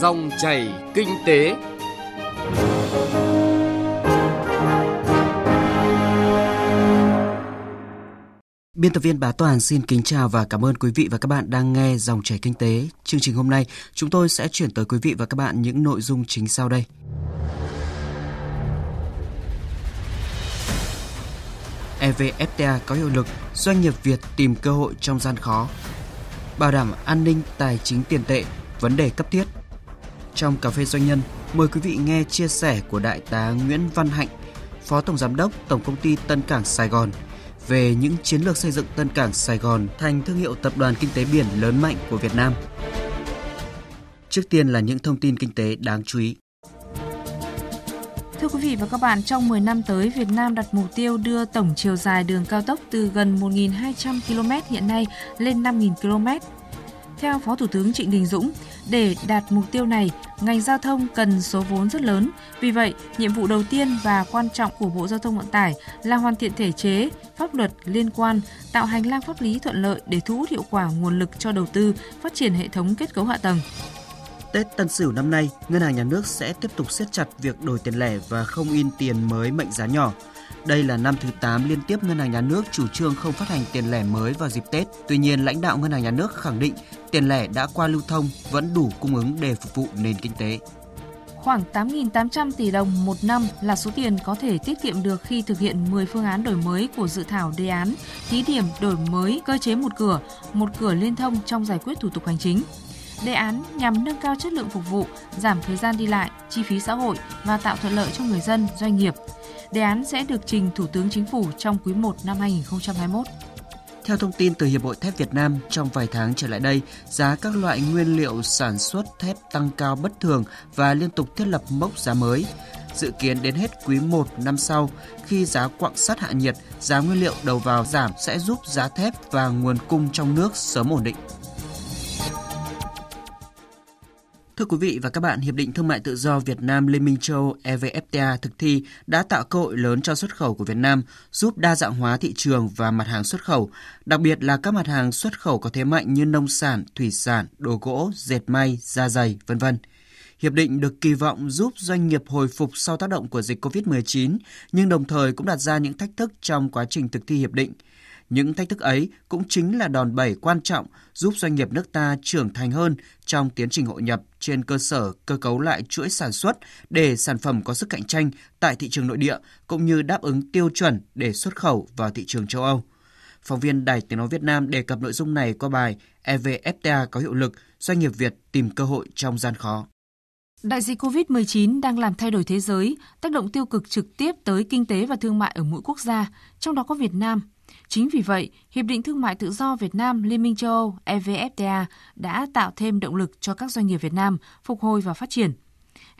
Dòng chảy kinh tế. Biên tập viên Bá Toàn xin kính chào và cảm ơn quý vị và các bạn đang nghe Dòng chảy kinh tế. Chương trình hôm nay, chúng tôi sẽ chuyển tới quý vị và các bạn những nội dung chính sau đây. EVFTA có hiệu lực, doanh nghiệp Việt tìm cơ hội trong gian khó. Bảo đảm an ninh tài chính tiền tệ, vấn đề cấp thiết. Trong cà phê doanh nhân, mời quý vị nghe chia sẻ của đại tá Nguyễn Văn Hạnh, Phó Tổng Giám đốc Tổng Công ty Tân Cảng Sài Gòn về những chiến lược xây dựng Tân Cảng Sài Gòn thành thương hiệu tập đoàn kinh tế biển lớn mạnh của Việt Nam. Trước tiên là những thông tin kinh tế đáng chú ý. Thưa quý vị và các bạn, trong 10 năm tới, Việt Nam đặt mục tiêu đưa tổng chiều dài đường cao tốc từ gần 1.200 km hiện nay lên 5.000 km. Theo Phó Thủ tướng Trịnh Đình Dũng, để đạt mục tiêu này, ngành giao thông cần số vốn rất lớn. Vì vậy, nhiệm vụ đầu tiên và quan trọng của Bộ Giao thông Vận tải là hoàn thiện thể chế, pháp luật liên quan, tạo hành lang pháp lý thuận lợi để thu hút hiệu quả nguồn lực cho đầu tư, phát triển hệ thống kết cấu hạ tầng. Tết Tân Sửu năm nay, Ngân hàng Nhà nước sẽ tiếp tục siết chặt việc đổi tiền lẻ và không in tiền mới mệnh giá nhỏ. Đây là năm thứ 8 liên tiếp Ngân hàng Nhà nước chủ trương không phát hành tiền lẻ mới vào dịp Tết. Tuy nhiên, lãnh đạo Ngân hàng Nhà nước khẳng định tiền lẻ đã qua lưu thông vẫn đủ cung ứng để phục vụ nền kinh tế. Khoảng 8.800 tỷ đồng một năm là số tiền có thể tiết kiệm được khi thực hiện 10 phương án đổi mới của dự thảo đề án thí điểm đổi mới cơ chế một cửa, một cửa liên thông trong giải quyết thủ tục hành chính. Đề án nhằm nâng cao chất lượng phục vụ, giảm thời gian đi lại, chi phí xã hội và tạo thuận lợi cho người dân, doanh nghiệp. Đề án sẽ được trình Thủ tướng Chính phủ trong quý 1 năm 2021. Theo thông tin từ Hiệp hội Thép Việt Nam, trong vài tháng trở lại đây, giá các loại nguyên liệu sản xuất thép tăng cao bất thường và liên tục thiết lập mốc giá mới. Dự kiến đến hết quý 1 năm sau, khi giá quặng sắt hạ nhiệt, giá nguyên liệu đầu vào giảm sẽ giúp giá thép và nguồn cung trong nước sớm ổn định. Thưa quý vị và các bạn, Hiệp định Thương mại Tự do Việt Nam Liên minh châu Âu EVFTA thực thi đã tạo cơ hội lớn cho xuất khẩu của Việt Nam, giúp đa dạng hóa thị trường và mặt hàng xuất khẩu, đặc biệt là các mặt hàng xuất khẩu có thế mạnh như nông sản, thủy sản, đồ gỗ, dệt may, da dày, vân vân. Hiệp định được kỳ vọng giúp doanh nghiệp hồi phục sau tác động của dịch COVID-19, nhưng đồng thời cũng đặt ra những thách thức trong quá trình thực thi hiệp định – những thách thức ấy cũng chính là đòn bẩy quan trọng giúp doanh nghiệp nước ta trưởng thành hơn trong tiến trình hội nhập trên cơ sở cơ cấu lại chuỗi sản xuất để sản phẩm có sức cạnh tranh tại thị trường nội địa cũng như đáp ứng tiêu chuẩn để xuất khẩu vào thị trường châu Âu. Phóng viên Đài Tiếng Nói Việt Nam đề cập nội dung này qua bài EVFTA có hiệu lực, doanh nghiệp Việt tìm cơ hội trong gian khó. Đại dịch COVID-19 đang làm thay đổi thế giới, tác động tiêu cực trực tiếp tới kinh tế và thương mại ở mỗi quốc gia, trong đó có Việt Nam. Chính vì vậy, Hiệp định Thương mại Tự do Việt Nam Liên minh châu Âu EVFTA đã tạo thêm động lực cho các doanh nghiệp Việt Nam phục hồi và phát triển.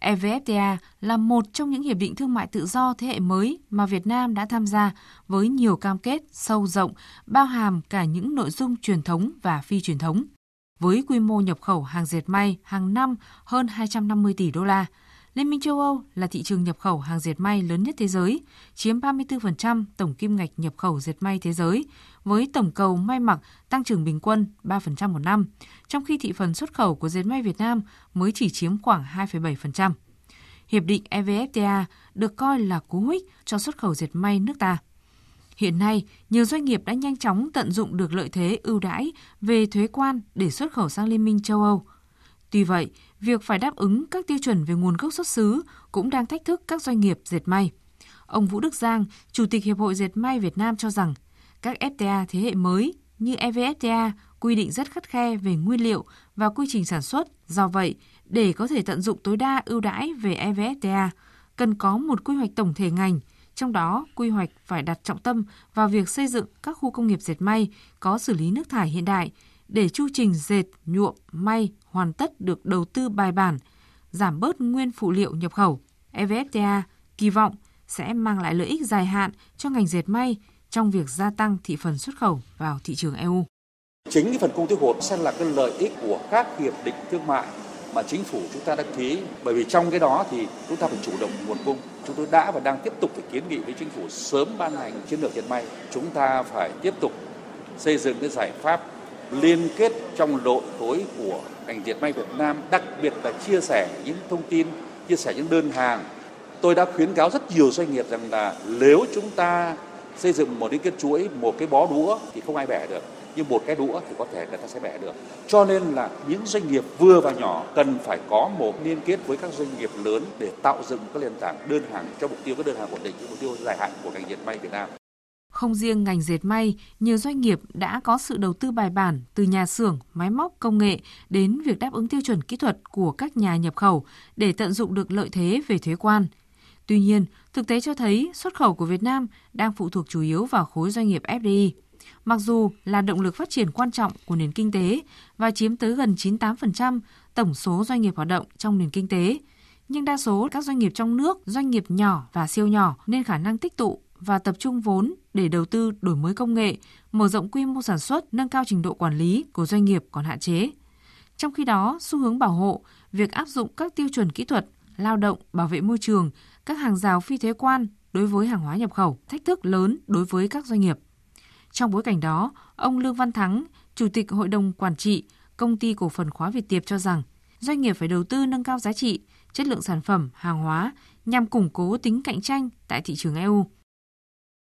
EVFTA là một trong những hiệp định thương mại tự do thế hệ mới mà Việt Nam đã tham gia với nhiều cam kết sâu rộng, bao hàm cả những nội dung truyền thống và phi truyền thống. Với quy mô nhập khẩu hàng dệt may hàng năm hơn 250 tỷ đô la, Liên minh châu Âu là thị trường nhập khẩu hàng dệt may lớn nhất thế giới, chiếm 34% tổng kim ngạch nhập khẩu dệt may thế giới, với tổng cầu may mặc tăng trưởng bình quân 3% một năm, trong khi thị phần xuất khẩu của dệt may Việt Nam mới chỉ chiếm khoảng 2,7%. Hiệp định EVFTA được coi là cú hích cho xuất khẩu dệt may nước ta. Hiện nay, nhiều doanh nghiệp đã nhanh chóng tận dụng được lợi thế ưu đãi về thuế quan để xuất khẩu sang Liên minh châu Âu. Tuy vậy, việc phải đáp ứng các tiêu chuẩn về nguồn gốc xuất xứ cũng đang thách thức các doanh nghiệp dệt may. Ông Vũ Đức Giang, Chủ tịch Hiệp hội Dệt may Việt Nam cho rằng, các FTA thế hệ mới như EVFTA quy định rất khắt khe về nguyên liệu và quy trình sản xuất. Do vậy, để có thể tận dụng tối đa ưu đãi về EVFTA, cần có một quy hoạch tổng thể ngành, trong đó quy hoạch phải đặt trọng tâm vào việc xây dựng các khu công nghiệp dệt may có xử lý nước thải hiện đại, để chu trình dệt, nhuộm, may hoàn tất được đầu tư bài bản, giảm bớt nguyên phụ liệu nhập khẩu. EVFTA kỳ vọng sẽ mang lại lợi ích dài hạn cho ngành dệt may trong việc gia tăng thị phần xuất khẩu vào thị trường EU. Chính cái phần cung tiêu hụt sẽ là cái lợi ích của các hiệp định thương mại mà chính phủ chúng ta đăng ký. Bởi vì trong cái đó thì chúng ta phải chủ động nguồn cung. Chúng tôi đã và đang tiếp tục phải kiến nghị với chính phủ sớm ban hành chiến lược hiện may chúng ta phải tiếp tục xây dựng cái giải pháp liên kết trong nội khối của ngành diệt may Việt Nam, đặc biệt là chia sẻ những thông tin, chia sẻ những đơn hàng. Tôi đã khuyến cáo rất nhiều doanh nghiệp rằng là nếu chúng ta xây dựng một liên kết chuỗi, một cái bó đũa thì không ai bẻ được nhưng một cái đũa thì có thể người ta sẽ bẻ được. Cho nên là những doanh nghiệp vừa và nhỏ cần phải có một liên kết với các doanh nghiệp lớn để tạo dựng các nền tảng đơn hàng cho mục tiêu các đơn hàng ổn định, mục tiêu dài hạn của ngành dệt may Việt Nam. Không riêng ngành dệt may, nhiều doanh nghiệp đã có sự đầu tư bài bản từ nhà xưởng, máy móc, công nghệ đến việc đáp ứng tiêu chuẩn kỹ thuật của các nhà nhập khẩu để tận dụng được lợi thế về thuế quan. Tuy nhiên, thực tế cho thấy xuất khẩu của Việt Nam đang phụ thuộc chủ yếu vào khối doanh nghiệp FDI. Mặc dù là động lực phát triển quan trọng của nền kinh tế và chiếm tới gần 98% tổng số doanh nghiệp hoạt động trong nền kinh tế, nhưng đa số các doanh nghiệp trong nước, doanh nghiệp nhỏ và siêu nhỏ nên khả năng tích tụ và tập trung vốn để đầu tư đổi mới công nghệ, mở rộng quy mô sản xuất, nâng cao trình độ quản lý của doanh nghiệp còn hạn chế. Trong khi đó, xu hướng bảo hộ, việc áp dụng các tiêu chuẩn kỹ thuật, lao động, bảo vệ môi trường, các hàng rào phi thuế quan đối với hàng hóa nhập khẩu, thách thức lớn đối với các doanh nghiệp. Trong bối cảnh đó, ông Lương Văn Thắng, Chủ tịch Hội đồng Quản trị Công ty Cổ phần Khóa Việt Tiệp cho rằng doanh nghiệp phải đầu tư nâng cao giá trị, chất lượng sản phẩm, hàng hóa nhằm củng cố tính cạnh tranh tại thị trường EU.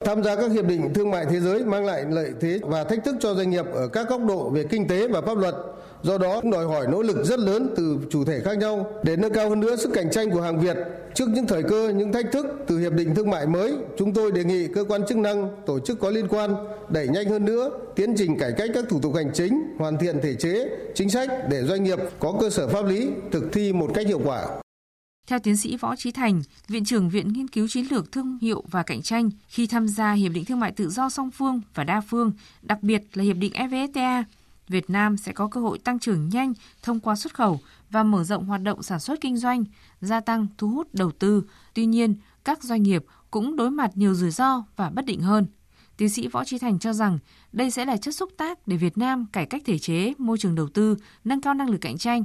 Tham gia các hiệp định thương mại thế giới mang lại lợi thế và thách thức cho doanh nghiệp ở các góc độ về kinh tế và pháp luật. Do đó, cũng đòi hỏi nỗ lực rất lớn từ chủ thể khác nhau để nâng cao hơn nữa sức cạnh tranh của hàng Việt. Trước những thời cơ, những thách thức từ hiệp định thương mại mới, chúng tôi đề nghị cơ quan chức năng, tổ chức có liên quan đẩy nhanh hơn nữa tiến trình cải cách các thủ tục hành chính, hoàn thiện thể chế, chính sách để doanh nghiệp có cơ sở pháp lý thực thi một cách hiệu quả. Theo tiến sĩ Võ Trí Thành, Viện trưởng Viện Nghiên cứu Chiến lược Thương hiệu và Cạnh tranh, khi tham gia Hiệp định Thương mại Tự do song phương và đa phương, đặc biệt là Hiệp định evfta, Việt Nam sẽ có cơ hội tăng trưởng nhanh thông qua xuất khẩu và mở rộng hoạt động sản xuất kinh doanh, gia tăng thu hút đầu tư. Tuy nhiên, các doanh nghiệp cũng đối mặt nhiều rủi ro và bất định hơn. Tiến sĩ Võ Trí Thành cho rằng đây sẽ là chất xúc tác để Việt Nam cải cách thể chế, môi trường đầu tư, nâng cao năng lực cạnh tranh.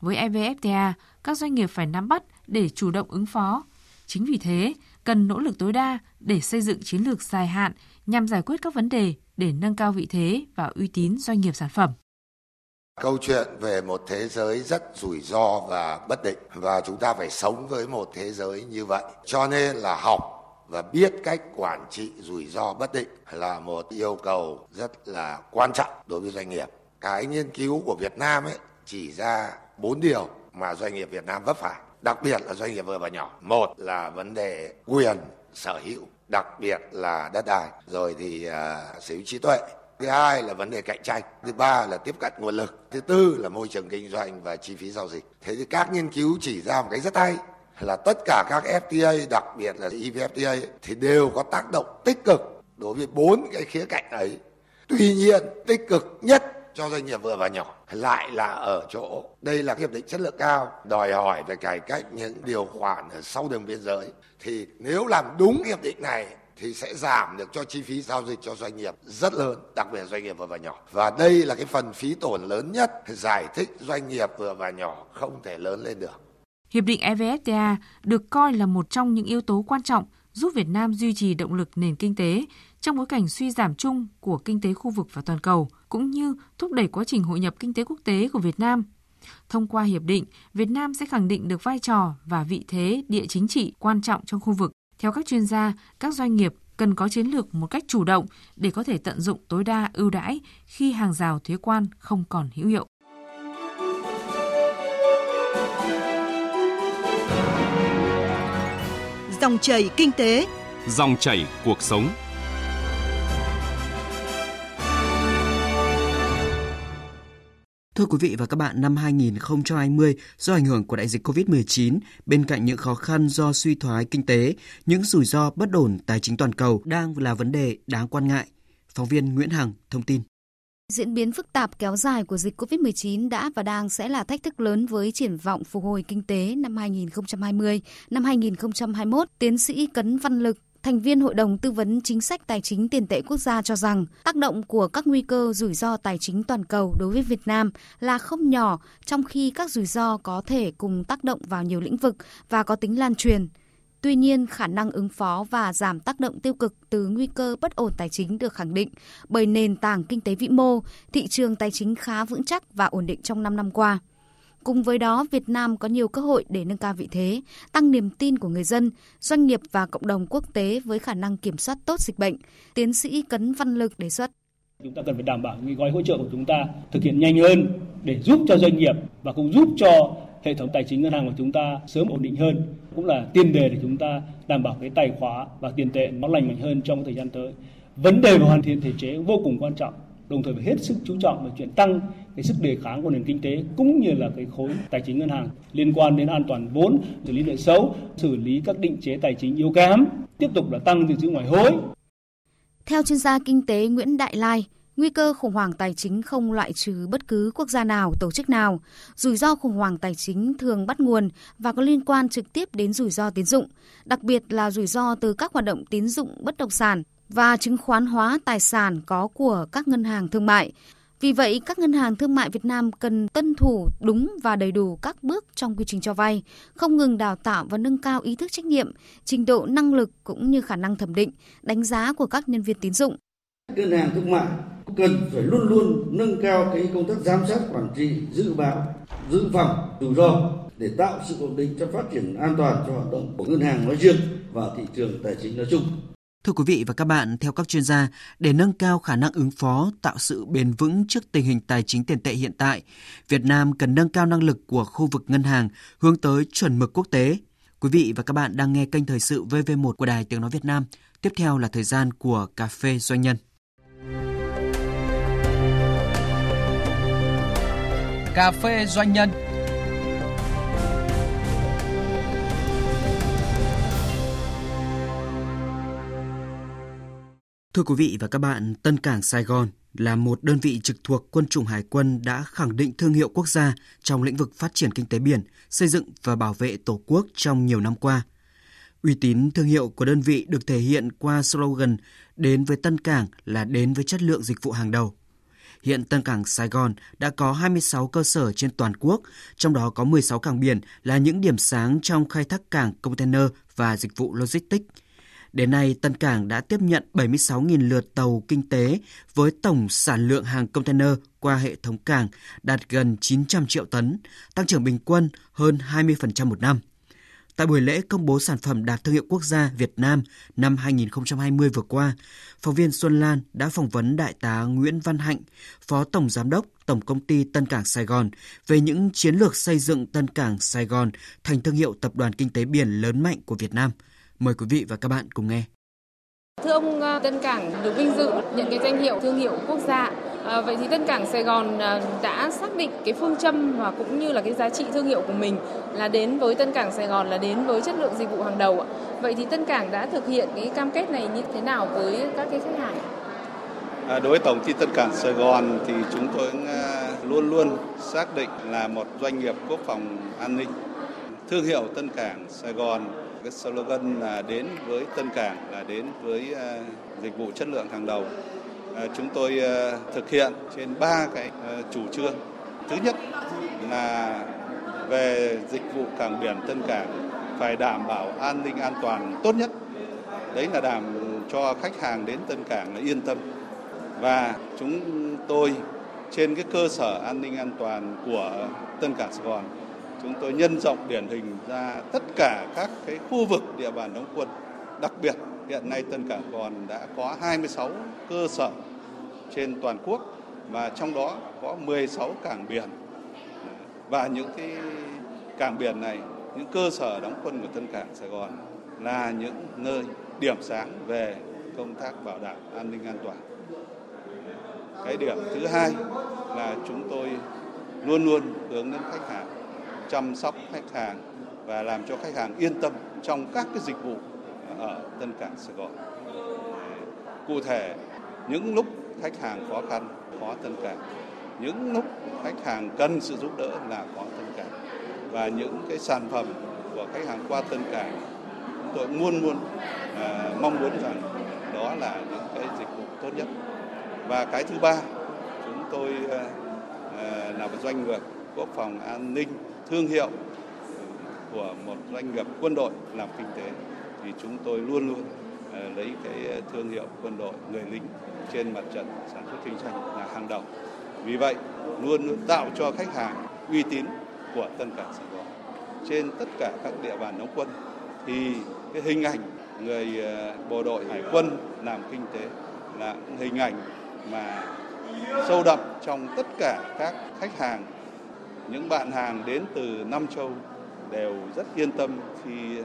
Với evfta, các doanh nghiệp phải nắm bắt để chủ động ứng phó. Chính vì thế, cần nỗ lực tối đa để xây dựng chiến lược dài hạn nhằm giải quyết các vấn đề để nâng cao vị thế và uy tín doanh nghiệp sản phẩm. Câu chuyện về một thế giới rất rủi ro và bất định và chúng ta phải sống với một thế giới như vậy. Cho nên là học và biết cách quản trị rủi ro bất định là một yêu cầu rất là quan trọng đối với doanh nghiệp. Cái nghiên cứu của Việt Nam ấy chỉ ra bốn điều mà doanh nghiệp Việt Nam vấp phải, đặc biệt là doanh nghiệp vừa và nhỏ. Một là vấn đề quyền sở hữu, đặc biệt là đất đai, rồi thì uh, sở hữu trí tuệ. Thứ hai là vấn đề cạnh tranh, thứ ba là tiếp cận nguồn lực, thứ tư là môi trường kinh doanh và chi phí giao dịch. Thế thì các nghiên cứu chỉ ra một cái rất hay là tất cả các FTA, đặc biệt là EVFTA thì đều có tác động tích cực đối với bốn cái khía cạnh ấy. Tuy nhiên, tích cực nhất cho doanh nghiệp vừa và nhỏ lại là ở chỗ đây là hiệp định chất lượng cao đòi hỏi về cải cách những điều khoản ở sau đường biên giới thì nếu làm đúng hiệp định này thì sẽ giảm được cho chi phí giao dịch cho doanh nghiệp rất lớn, đặc biệt doanh nghiệp vừa và nhỏ. Và đây là cái phần phí tổn lớn nhất giải thích doanh nghiệp vừa và nhỏ không thể lớn lên được. Hiệp định EVFTA được coi là một trong những yếu tố quan trọng giúp Việt Nam duy trì động lực nền kinh tế trong bối cảnh suy giảm chung của kinh tế khu vực và toàn cầu, cũng như thúc đẩy quá trình hội nhập kinh tế quốc tế của Việt Nam. Thông qua hiệp định, Việt Nam sẽ khẳng định được vai trò và vị thế địa chính trị quan trọng trong khu vực. Theo các chuyên gia, các doanh nghiệp cần có chiến lược một cách chủ động để có thể tận dụng tối đa ưu đãi khi hàng rào thuế quan không còn hữu hiệu. Dòng chảy kinh tế, dòng chảy cuộc sống. Thưa quý vị và các bạn, năm 2020, do ảnh hưởng của đại dịch COVID-19, bên cạnh những khó khăn do suy thoái kinh tế, những rủi ro bất ổn tài chính toàn cầu đang là vấn đề đáng quan ngại. Phóng viên Nguyễn Hằng thông tin. Diễn biến phức tạp kéo dài của dịch COVID-19 đã và đang sẽ là thách thức lớn với triển vọng phục hồi kinh tế năm 2020. Năm 2021, tiến sĩ Cấn Văn Lực, thành viên Hội đồng Tư vấn Chính sách Tài chính Tiền tệ Quốc gia cho rằng tác động của các nguy cơ rủi ro tài chính toàn cầu đối với Việt Nam là không nhỏ, trong khi các rủi ro có thể cùng tác động vào nhiều lĩnh vực và có tính lan truyền. Tuy nhiên, khả năng ứng phó và giảm tác động tiêu cực từ nguy cơ bất ổn tài chính được khẳng định bởi nền tảng kinh tế vĩ mô, thị trường tài chính khá vững chắc và ổn định trong 5 năm qua. Cùng với đó, Việt Nam có nhiều cơ hội để nâng cao vị thế, tăng niềm tin của người dân, doanh nghiệp và cộng đồng quốc tế với khả năng kiểm soát tốt dịch bệnh, tiến sĩ Cấn Văn Lực đề xuất. Chúng ta cần phải đảm bảo những gói hỗ trợ của chúng ta thực hiện nhanh hơn để giúp cho doanh nghiệp và cũng giúp cho hệ thống tài chính ngân hàng của chúng ta sớm ổn định hơn cũng là tiền đề để chúng ta đảm bảo cái tài khóa và tiền tệ nó lành mạnh hơn trong thời gian tới. Vấn đề về hoàn thiện thể chế vô cùng quan trọng, đồng thời phải hết sức chú trọng về chuyện tăng cái sức đề kháng của nền kinh tế cũng như là cái khối tài chính ngân hàng liên quan đến an toàn vốn, xử lý nợ xấu, xử lý các định chế tài chính yếu kém, tiếp tục là tăng dự trữ ngoại hối. Theo chuyên gia kinh tế Nguyễn Đại Lai, Nguy cơ khủng hoảng tài chính không loại trừ bất cứ quốc gia nào, tổ chức nào. Rủi ro khủng hoảng tài chính thường bắt nguồn và có liên quan trực tiếp đến rủi ro tín dụng, đặc biệt là rủi ro từ các hoạt động tín dụng bất động sản và chứng khoán hóa tài sản có của các ngân hàng thương mại. Vì vậy, các ngân hàng thương mại Việt Nam cần tuân thủ đúng và đầy đủ các bước trong quy trình cho vay, không ngừng đào tạo và nâng cao ý thức trách nhiệm, trình độ năng lực cũng như khả năng thẩm định, đánh giá của các nhân viên tín dụng. Ngân hàng thương mại cần phải luôn luôn nâng cao cái công tác giám sát quản trị dự báo dự phòng rủi ro để tạo sự ổn định cho phát triển an toàn cho hoạt động của ngân hàng nói riêng và thị trường tài chính nói chung. Thưa quý vị và các bạn, theo các chuyên gia, để nâng cao khả năng ứng phó, tạo sự bền vững trước tình hình tài chính tiền tệ hiện tại, Việt Nam cần nâng cao năng lực của khu vực ngân hàng hướng tới chuẩn mực quốc tế. Quý vị và các bạn đang nghe kênh thời sự VV1 của Đài Tiếng Nói Việt Nam. Tiếp theo là thời gian của Cà phê Doanh nhân. Cà phê doanh nhân. Thưa quý vị và các bạn, Tân Cảng Sài Gòn là một đơn vị trực thuộc Quân chủng Hải quân đã khẳng định thương hiệu quốc gia trong lĩnh vực phát triển kinh tế biển, xây dựng và bảo vệ Tổ quốc trong nhiều năm qua. Uy tín thương hiệu của đơn vị được thể hiện qua slogan đến với Tân Cảng là đến với chất lượng dịch vụ hàng đầu. Hiện Tân Cảng Sài Gòn đã có 26 cơ sở trên toàn quốc, trong đó có 16 cảng biển là những điểm sáng trong khai thác cảng container và dịch vụ logistics. Đến nay, Tân Cảng đã tiếp nhận 76.000 lượt tàu kinh tế với tổng sản lượng hàng container qua hệ thống cảng đạt gần 900 triệu tấn, tăng trưởng bình quân hơn 20% một năm. Tại buổi lễ công bố sản phẩm đạt thương hiệu quốc gia Việt Nam năm 2020 vừa qua, phóng viên Xuân Lan đã phỏng vấn Đại tá Nguyễn Văn Hạnh, Phó Tổng Giám đốc Tổng Công ty Tân Cảng Sài Gòn về những chiến lược xây dựng Tân Cảng Sài Gòn thành thương hiệu tập đoàn kinh tế biển lớn mạnh của Việt Nam. Mời quý vị và các bạn cùng nghe. Thưa ông, ờ, Tân Cảng được vinh dự nhận cái danh hiệu thương hiệu quốc gia. À, vậy thì Tân Cảng Sài Gòn ờ, đã xác định cái phương châm và cũng như là cái giá trị thương hiệu của mình là đến với Tân Cảng Sài Gòn là đến với chất lượng dịch vụ hàng đầu. Vậy thì Tân Cảng đã thực hiện cái cam kết này như thế nào với các cái khách hàng? À, đối với tổng ty Tân Cảng Sài Gòn thì chúng tôi luôn luôn xác định là một doanh nghiệp quốc phòng an ninh. Thương hiệu Tân Cảng Sài Gòn cái slogan là đến với Tân Cảng, là đến với à, dịch vụ chất lượng hàng đầu. À, chúng tôi à, thực hiện trên ba cái chủ trương. Thứ nhất là về dịch vụ cảng biển Tân Cảng, phải đảm bảo an ninh an toàn tốt nhất. Đấy là đảm cho khách hàng đến Tân Cảng là yên tâm. Và chúng tôi trên cái cơ sở an ninh an toàn của Tân Cảng Sài Gòn chúng tôi nhân rộng điển hình ra tất cả các cái khu vực địa bàn đóng quân. Đặc biệt hiện nay Tân Cảng còn đã có 26 cơ sở trên toàn quốc và trong đó có 16 cảng biển. Và những cái cảng biển này, những cơ sở đóng quân của Tân Cảng Sài Gòn là những nơi điểm sáng về công tác bảo đảm an ninh an toàn. Cái điểm thứ hai là chúng tôi luôn luôn hướng đến khách hàng chăm sóc khách hàng và làm cho khách hàng yên tâm trong các cái dịch vụ ở Tân Cảng Sài Gòn. Cụ thể, những lúc khách hàng khó khăn có Tân Cảng, những lúc khách hàng cần sự giúp đỡ là có Tân Cảng và những cái sản phẩm của khách hàng qua Tân Cảng chúng tôi luôn luôn à, mong muốn rằng đó là những cái dịch vụ tốt nhất. Và cái thứ ba, chúng tôi à, à là một doanh nghiệp quốc phòng an ninh thương hiệu của một doanh nghiệp quân đội làm kinh tế, thì chúng tôi luôn luôn ờ, lấy cái ờ, thương hiệu quân đội người lính trên mặt trận sản xuất kinh doanh là hàng đầu. Vì vậy, luôn luôn tạo cho khách hàng uy tín của Tân Cảng Sài Gòn trên tất cả các địa bàn đóng quân, thì cái hình ảnh người ờ, bộ đội hải quân làm kinh tế là hình ảnh mà sâu đậm trong tất cả các khách hàng những bạn hàng đến từ năm châu đều rất yên tâm khi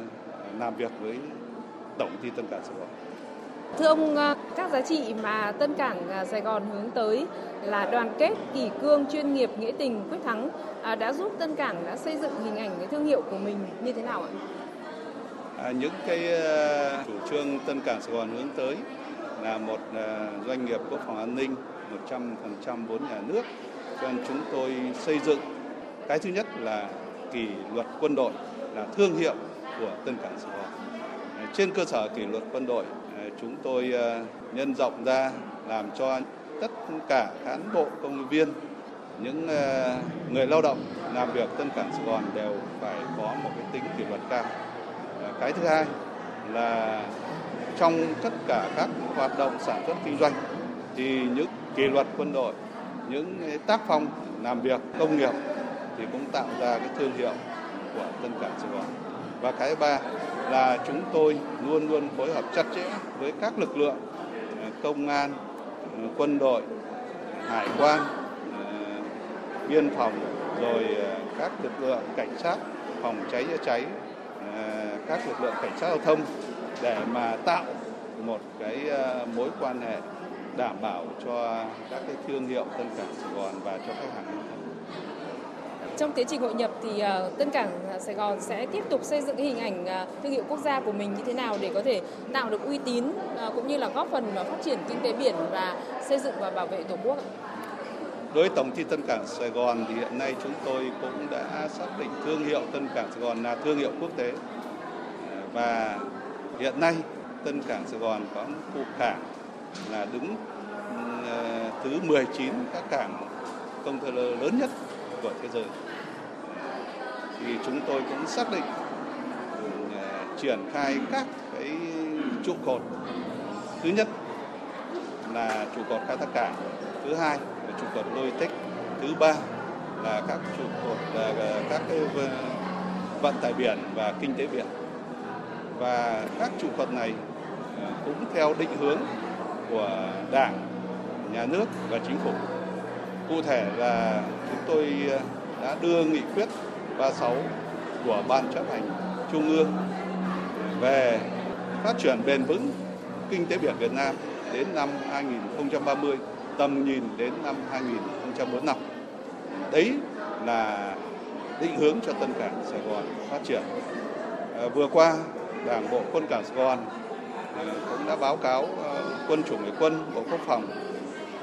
làm việc với tổng ty Tân Cảng Sài Gòn. Thưa ông, ờ, các giá trị mà Tân Cảng ờ, Sài Gòn hướng tới là đoàn kết, kỷ cương, chuyên nghiệp, nghĩa tình, quyết thắng à, đã giúp Tân Cảng đã xây dựng hình ảnh cái thương hiệu của mình như thế nào ạ? À, những cái chủ trương Tân Cảng Sài Gòn hướng tới là một doanh nghiệp quốc phòng an ninh 100% vốn nhà nước. Cho nên chúng tôi xây dựng cái thứ nhất là kỷ luật quân đội là thương hiệu của Tân Cảng Sài Gòn. Trên cơ sở kỷ luật quân đội, chúng tôi ờ, nhân rộng ra làm cho tất cả cán bộ công viên, những ờ, người lao động làm việc Tân Cảng Sài Gòn đều phải có một cái tính kỷ luật cao. Cái thứ hai là trong tất cả các hoạt động sản xuất kinh doanh thì những kỷ luật quân đội, những tác phong làm việc công nghiệp thì cũng tạo ra cái thương hiệu của Tân Cảng Sài Gòn. Và cái thứ ba là chúng tôi luôn luôn phối hợp chặt chẽ với các lực lượng à, công an, à, quân đội, hải quan, à, biên phòng rồi các lực lượng cảnh sát phòng cháy chữa cháy, các lực lượng cảnh sát giao thông để mà tạo một cái mối quan hệ đảm bảo cho các cái thương hiệu Tân Cảng Sài Gòn và cho khách hàng trong tiến trình hội nhập thì ờ, Tân Cảng ờ, Sài Gòn sẽ tiếp tục xây dựng hình ảnh ờ, thương hiệu quốc gia của mình như thế nào để có thể tạo được uy tín cũng như là góp phần vào phát triển kinh tế biển và xây dựng và bảo vệ tổ quốc. Đối với Tổng ty Tân Cảng Sài Gòn thì hiện nay chúng tôi cũng đã xác định thương hiệu Tân Cảng Sài Gòn là thương hiệu quốc tế và hiện nay Tân Cảng Sài Gòn có khu cảng là đứng thứ 19 các cảng container lớn nhất của thế giới thì chúng tôi cũng xác định uh, triển khai các cái trụ cột. Thứ nhất là trụ cột khai thác cảng. Thứ hai là trụ cột logistics. Thứ ba là các trụ cột là các cái à, vận tải biển và kinh tế biển. Và các trụ cột này cũng theo định hướng của đảng nhà nước và chính phủ. Cụ thể là chúng tôi ờ, đã đưa nghị quyết 36 của Ban chấp hành Trung ương về phát triển bền vững kinh tế biển Việt Nam đến năm 2030, tầm nhìn đến năm 2045. Đấy là định hướng cho Tân Cảng Sài Gòn phát triển. Ờ, vừa qua, Đảng bộ quân cảng Sài Gòn ờ, cũng đã báo cáo quân chủng hải quân Bộ Quốc phòng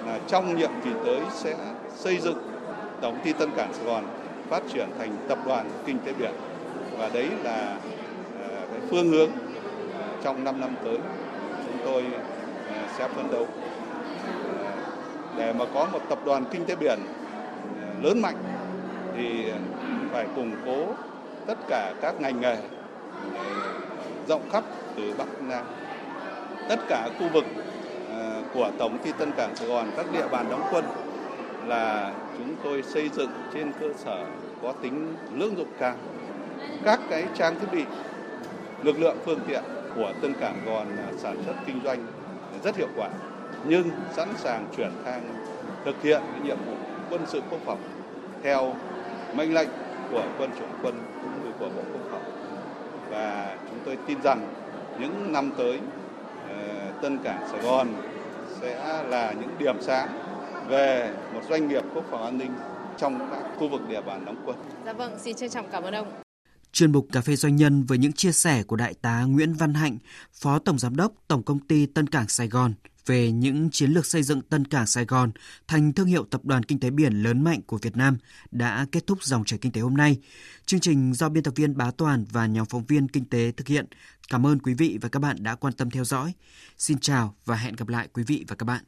là trong nhiệm kỳ tới sẽ xây dựng Tổng ty Tân Cảng Sài Gòn phát triển thành tập đoàn kinh tế biển và đấy là ờ, cái phương hướng ờ, trong 5 năm tới chúng tôi ờ, sẽ phấn đấu để mà có một tập đoàn kinh tế biển lớn mạnh thì phải củng cố tất cả các ngành nghề rộng khắp từ Bắc Nam. Tất cả khu vực của Tổng ty Tân Cảng Sài Gòn, các địa bàn đóng quân là chúng tôi xây dựng trên cơ sở có tính lưỡng dụng cao. Các cái trang thiết bị, lực lượng phương tiện của Tân Cảng Gòn à, sản xuất kinh doanh rất hiệu quả, nhưng sẵn sàng chuyển sang thực hiện cái nhiệm vụ quân sự quốc phòng theo mệnh lệnh của quân chủng quân cũng như của Bộ Quốc phòng. Và chúng tôi tin rằng những năm tới ờ, Tân Cảng Sài Gòn sẽ là những điểm sáng về một doanh nghiệp quốc phòng an ninh trong các khu vực địa bàn đóng quân. Dạ vâng, xin trân trọng cảm ơn ông. Chuyên mục Cà phê Doanh nhân với những chia sẻ của Đại tá Nguyễn Văn Hạnh, Phó Tổng Giám đốc Tổng Công ty Tân Cảng Sài Gòn về những chiến lược xây dựng Tân Cảng Sài Gòn thành thương hiệu tập đoàn kinh tế biển lớn mạnh của Việt Nam đã kết thúc dòng chảy kinh tế hôm nay. Chương trình do biên tập viên Bá Toàn và nhóm phóng viên kinh tế thực hiện. Cảm ơn quý vị và các bạn đã quan tâm theo dõi. Xin chào và hẹn gặp lại quý vị và các bạn.